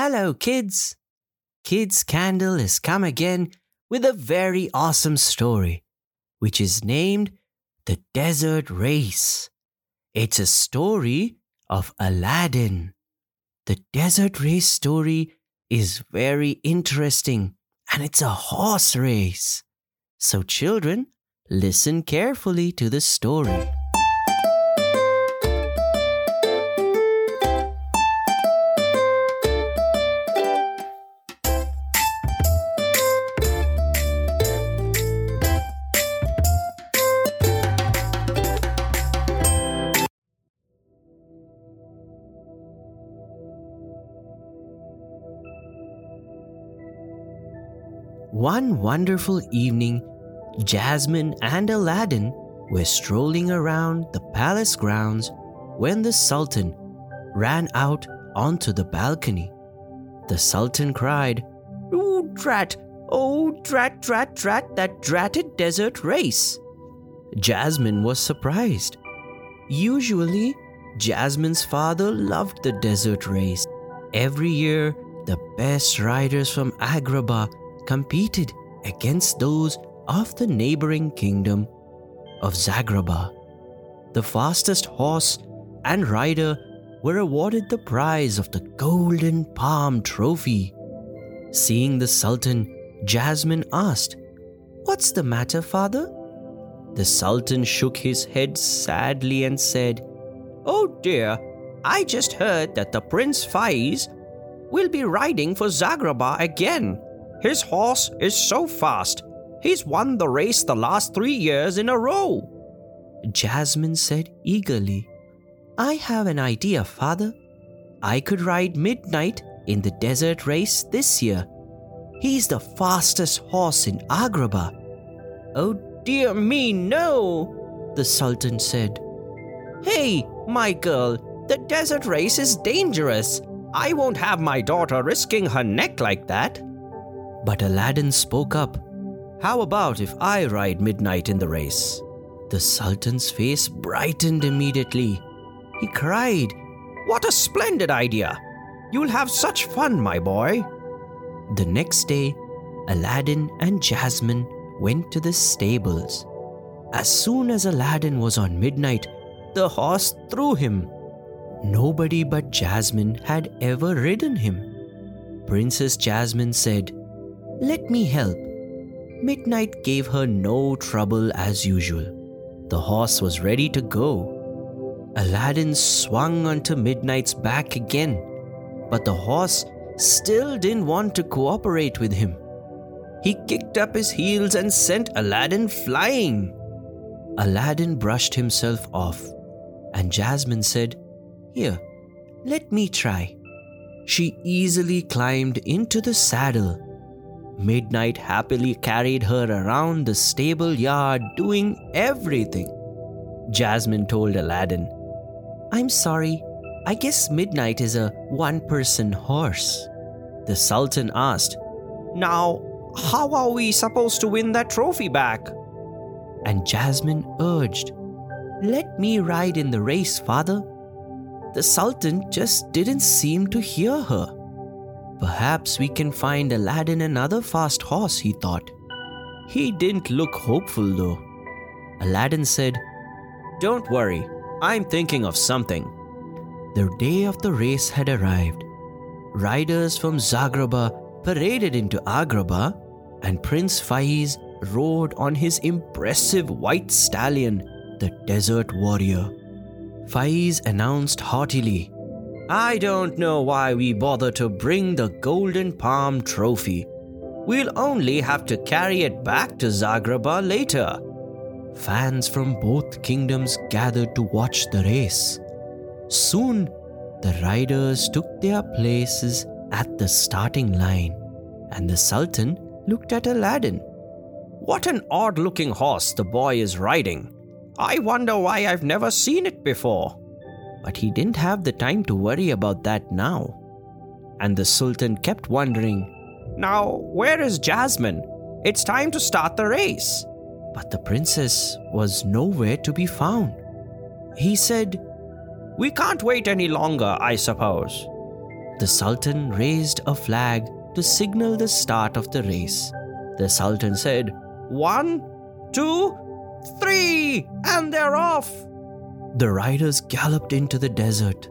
Hello, kids! Kids Candle has come again with a very awesome story, which is named The Desert Race. It's a story of Aladdin. The Desert Race story is very interesting and it's a horse race. So, children, listen carefully to the story. One wonderful evening, Jasmine and Aladdin were strolling around the palace grounds when the Sultan ran out onto the balcony. The Sultan cried, Oh, drat! Oh, drat, drat, drat, that dratted desert race! Jasmine was surprised. Usually, Jasmine's father loved the desert race. Every year, the best riders from Agrabah competed against those of the neighboring kingdom of Zagraba. The fastest horse and rider were awarded the prize of the Golden Palm Trophy. Seeing the Sultan, Jasmine asked, What's the matter, father? The Sultan shook his head sadly and said, Oh dear, I just heard that the Prince Faiz will be riding for Zagraba again. His horse is so fast. He's won the race the last three years in a row. Jasmine said eagerly, I have an idea, father. I could ride Midnight in the desert race this year. He's the fastest horse in Agrabah. Oh dear me, no, the Sultan said. Hey, my girl, the desert race is dangerous. I won't have my daughter risking her neck like that. But Aladdin spoke up. How about if I ride midnight in the race? The Sultan's face brightened immediately. He cried, What a splendid idea! You'll have such fun, my boy. The next day, Aladdin and Jasmine went to the stables. As soon as Aladdin was on midnight, the horse threw him. Nobody but Jasmine had ever ridden him. Princess Jasmine said, let me help. Midnight gave her no trouble as usual. The horse was ready to go. Aladdin swung onto Midnight's back again, but the horse still didn't want to cooperate with him. He kicked up his heels and sent Aladdin flying. Aladdin brushed himself off, and Jasmine said, Here, let me try. She easily climbed into the saddle Midnight happily carried her around the stable yard doing everything. Jasmine told Aladdin, I'm sorry, I guess Midnight is a one person horse. The Sultan asked, Now, how are we supposed to win that trophy back? And Jasmine urged, Let me ride in the race, father. The Sultan just didn't seem to hear her. Perhaps we can find Aladdin another fast horse, he thought. He didn't look hopeful though. Aladdin said, Don't worry, I'm thinking of something. The day of the race had arrived. Riders from Zagraba paraded into Agrabah, and Prince Faiz rode on his impressive white stallion, the Desert Warrior. Faiz announced haughtily, I don't know why we bother to bring the Golden Palm trophy. We'll only have to carry it back to Zagraba later. Fans from both kingdoms gathered to watch the race. Soon, the riders took their places at the starting line, and the Sultan looked at Aladdin. What an odd looking horse the boy is riding. I wonder why I've never seen it before. But he didn't have the time to worry about that now. And the Sultan kept wondering, Now, where is Jasmine? It's time to start the race. But the princess was nowhere to be found. He said, We can't wait any longer, I suppose. The Sultan raised a flag to signal the start of the race. The Sultan said, One, two, three, and they're off. The riders galloped into the desert.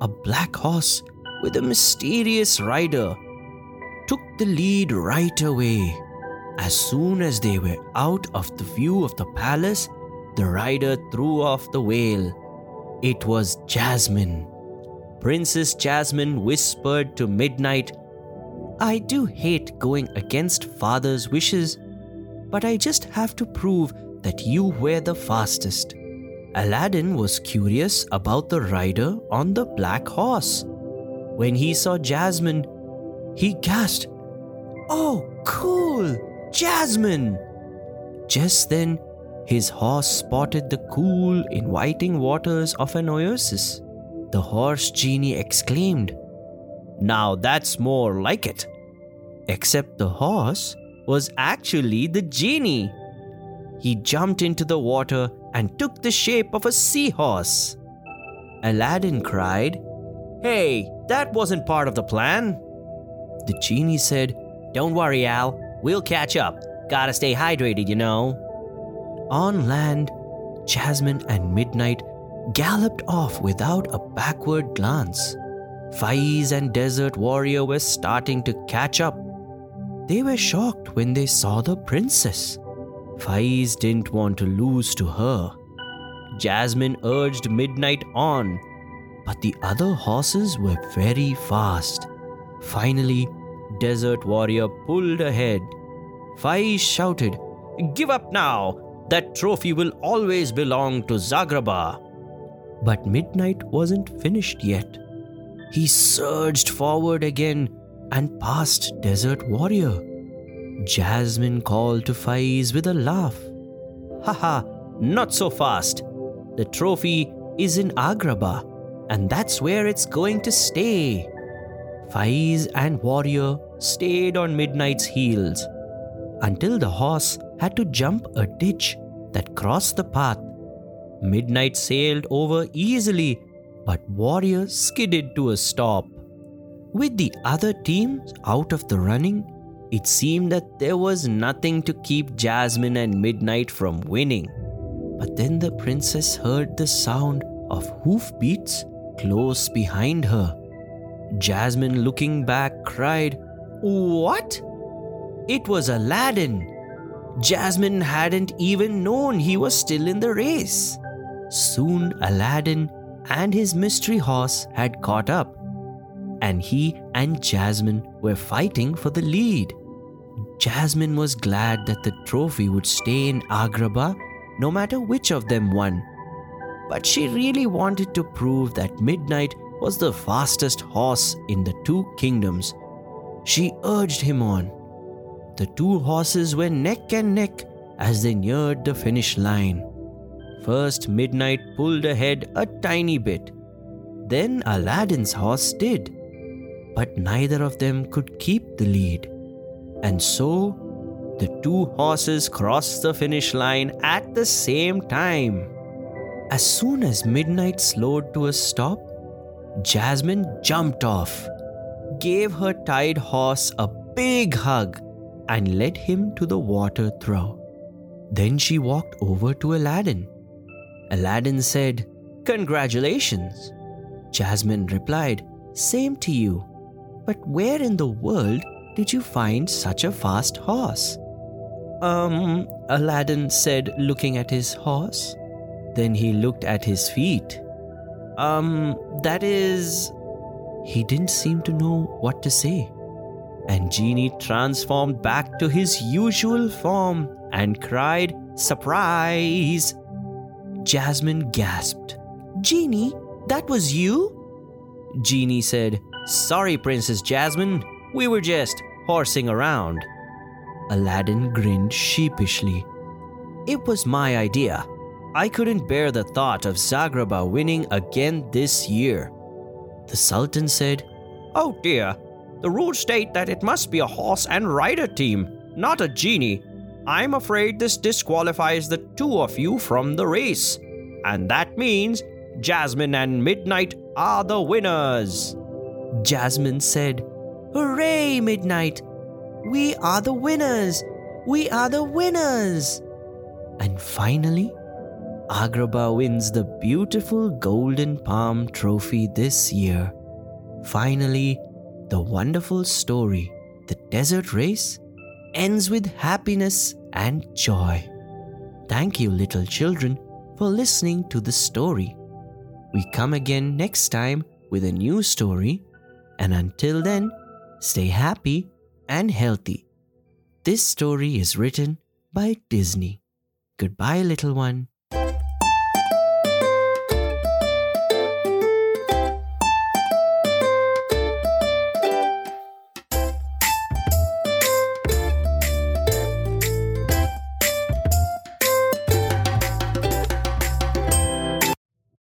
A black horse with a mysterious rider took the lead right away. As soon as they were out of the view of the palace, the rider threw off the veil. It was Jasmine. Princess Jasmine whispered to Midnight, I do hate going against father's wishes, but I just have to prove that you were the fastest. Aladdin was curious about the rider on the black horse. When he saw Jasmine, he gasped, Oh, cool! Jasmine! Just then, his horse spotted the cool, inviting waters of an oasis. The horse genie exclaimed, Now that's more like it. Except the horse was actually the genie. He jumped into the water and took the shape of a seahorse. Aladdin cried, Hey, that wasn't part of the plan. The genie said, Don't worry, Al. We'll catch up. Gotta stay hydrated, you know. On land, Jasmine and Midnight galloped off without a backward glance. Faiz and Desert Warrior were starting to catch up. They were shocked when they saw the princess. Faiz didn't want to lose to her. Jasmine urged Midnight on, but the other horses were very fast. Finally, Desert Warrior pulled ahead. Faiz shouted, Give up now! That trophy will always belong to Zagraba. But Midnight wasn't finished yet. He surged forward again and passed Desert Warrior. Jasmine called to Faiz with a laugh. Haha, not so fast. The trophy is in Agrabah, and that's where it's going to stay. Faiz and Warrior stayed on Midnight's heels until the horse had to jump a ditch that crossed the path. Midnight sailed over easily, but Warrior skidded to a stop. With the other teams out of the running, it seemed that there was nothing to keep Jasmine and Midnight from winning. But then the princess heard the sound of hoofbeats close behind her. Jasmine, looking back, cried, What? It was Aladdin. Jasmine hadn't even known he was still in the race. Soon Aladdin and his mystery horse had caught up, and he and Jasmine were fighting for the lead. Jasmine was glad that the trophy would stay in Agrabah no matter which of them won. But she really wanted to prove that Midnight was the fastest horse in the two kingdoms. She urged him on. The two horses were neck and neck as they neared the finish line. First, Midnight pulled ahead a tiny bit. Then Aladdin's horse did. But neither of them could keep the lead. And so, the two horses crossed the finish line at the same time. As soon as Midnight slowed to a stop, Jasmine jumped off, gave her tied horse a big hug, and led him to the water trough. Then she walked over to Aladdin. Aladdin said, Congratulations. Jasmine replied, Same to you. But where in the world did you find such a fast horse? Um, Aladdin said, looking at his horse. Then he looked at his feet. Um, that is. He didn't seem to know what to say. And Genie transformed back to his usual form and cried, Surprise! Jasmine gasped. Genie, that was you? Genie said, Sorry, Princess Jasmine. We were just horsing around. Aladdin grinned sheepishly. It was my idea. I couldn't bear the thought of Zagraba winning again this year. The Sultan said, Oh dear, the rules state that it must be a horse and rider team, not a genie. I'm afraid this disqualifies the two of you from the race. And that means Jasmine and Midnight are the winners. Jasmine said, Hooray, Midnight! We are the winners! We are the winners! And finally, Agrabah wins the beautiful Golden Palm Trophy this year. Finally, the wonderful story, The Desert Race, ends with happiness and joy. Thank you, little children, for listening to the story. We come again next time with a new story, and until then, stay happy and healthy. This story is written by Disney. Goodbye, little one.